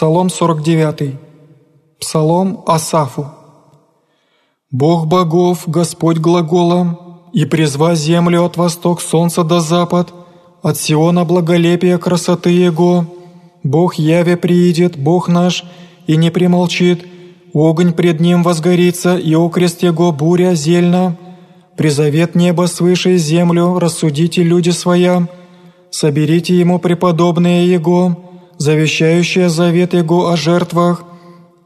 Псалом 49. Псалом Асафу. «Бог богов, Господь глаголом, и призва землю от восток солнца до запад, от Сиона благолепия красоты Его. Бог яве приидет, Бог наш, и не примолчит, огонь пред Ним возгорится, и окрест Его буря зельна. Призовет небо свыше землю, рассудите люди своя, соберите Ему преподобные Его, завещающие завет Его о жертвах,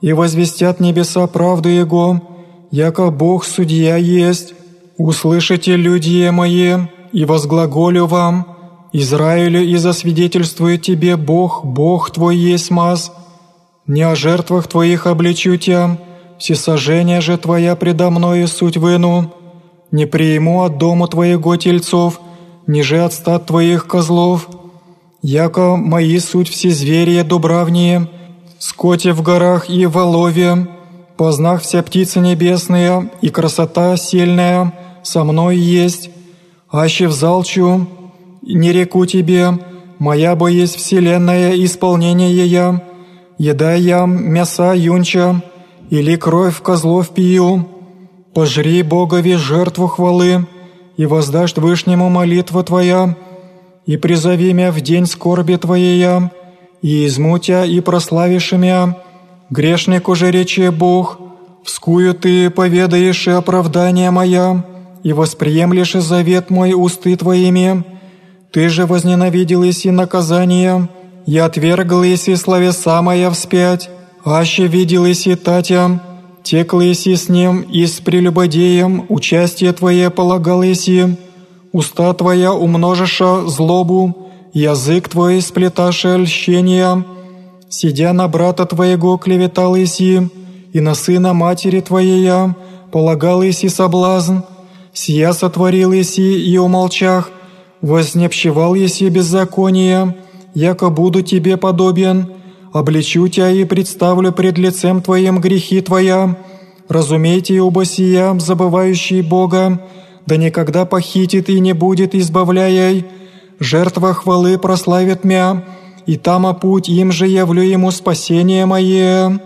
и возвестят небеса правду Его, яко Бог судья есть. Услышите, люди мои, и возглаголю вам, Израилю, и засвидетельствую тебе, Бог, Бог твой есть маз. Не о жертвах твоих обличу тебя, всесожжение же твоя предо мною суть выну. Не приму от дому твоего тельцов, ниже от стад твоих козлов, яко мои суть все звери дубравние, скоте в горах и волове, познах вся птицы небесные, и красота сильная со мной есть, аще взалчу, не реку тебе, моя бо есть вселенная исполнение я, еда я мяса юнча, или кровь козлов пью, пожри Богови жертву хвалы, и воздашь Вышнему молитва твоя, и призови мя в день скорби Твоей, и измутя и прославишь мя. Грешник уже рече Бог, вскую Ты поведаешь и оправдание моя, и восприемлешь завет мой усты Твоими. Ты же возненавидел и наказание, и отвергл еси словеса моя вспять, аще видел еси татя, текл еси с ним и с прелюбодеем, участие Твое полагал еси, уста Твоя умножиша злобу, язык Твой сплеташе льщения, сидя на брата Твоего клеветал иси, и на сына матери Твоея полагал иси соблазн, сия сотворил иси и умолчах, вознепщевал иси беззаконие, яко буду Тебе подобен, обличу Тебя и представлю пред лицем Твоим грехи Твоя, разумейте оба сия, забывающие Бога, да никогда похитит и не будет, избавляя, жертва хвалы прославит мя, и там, а путь им же явлю ему спасение мое».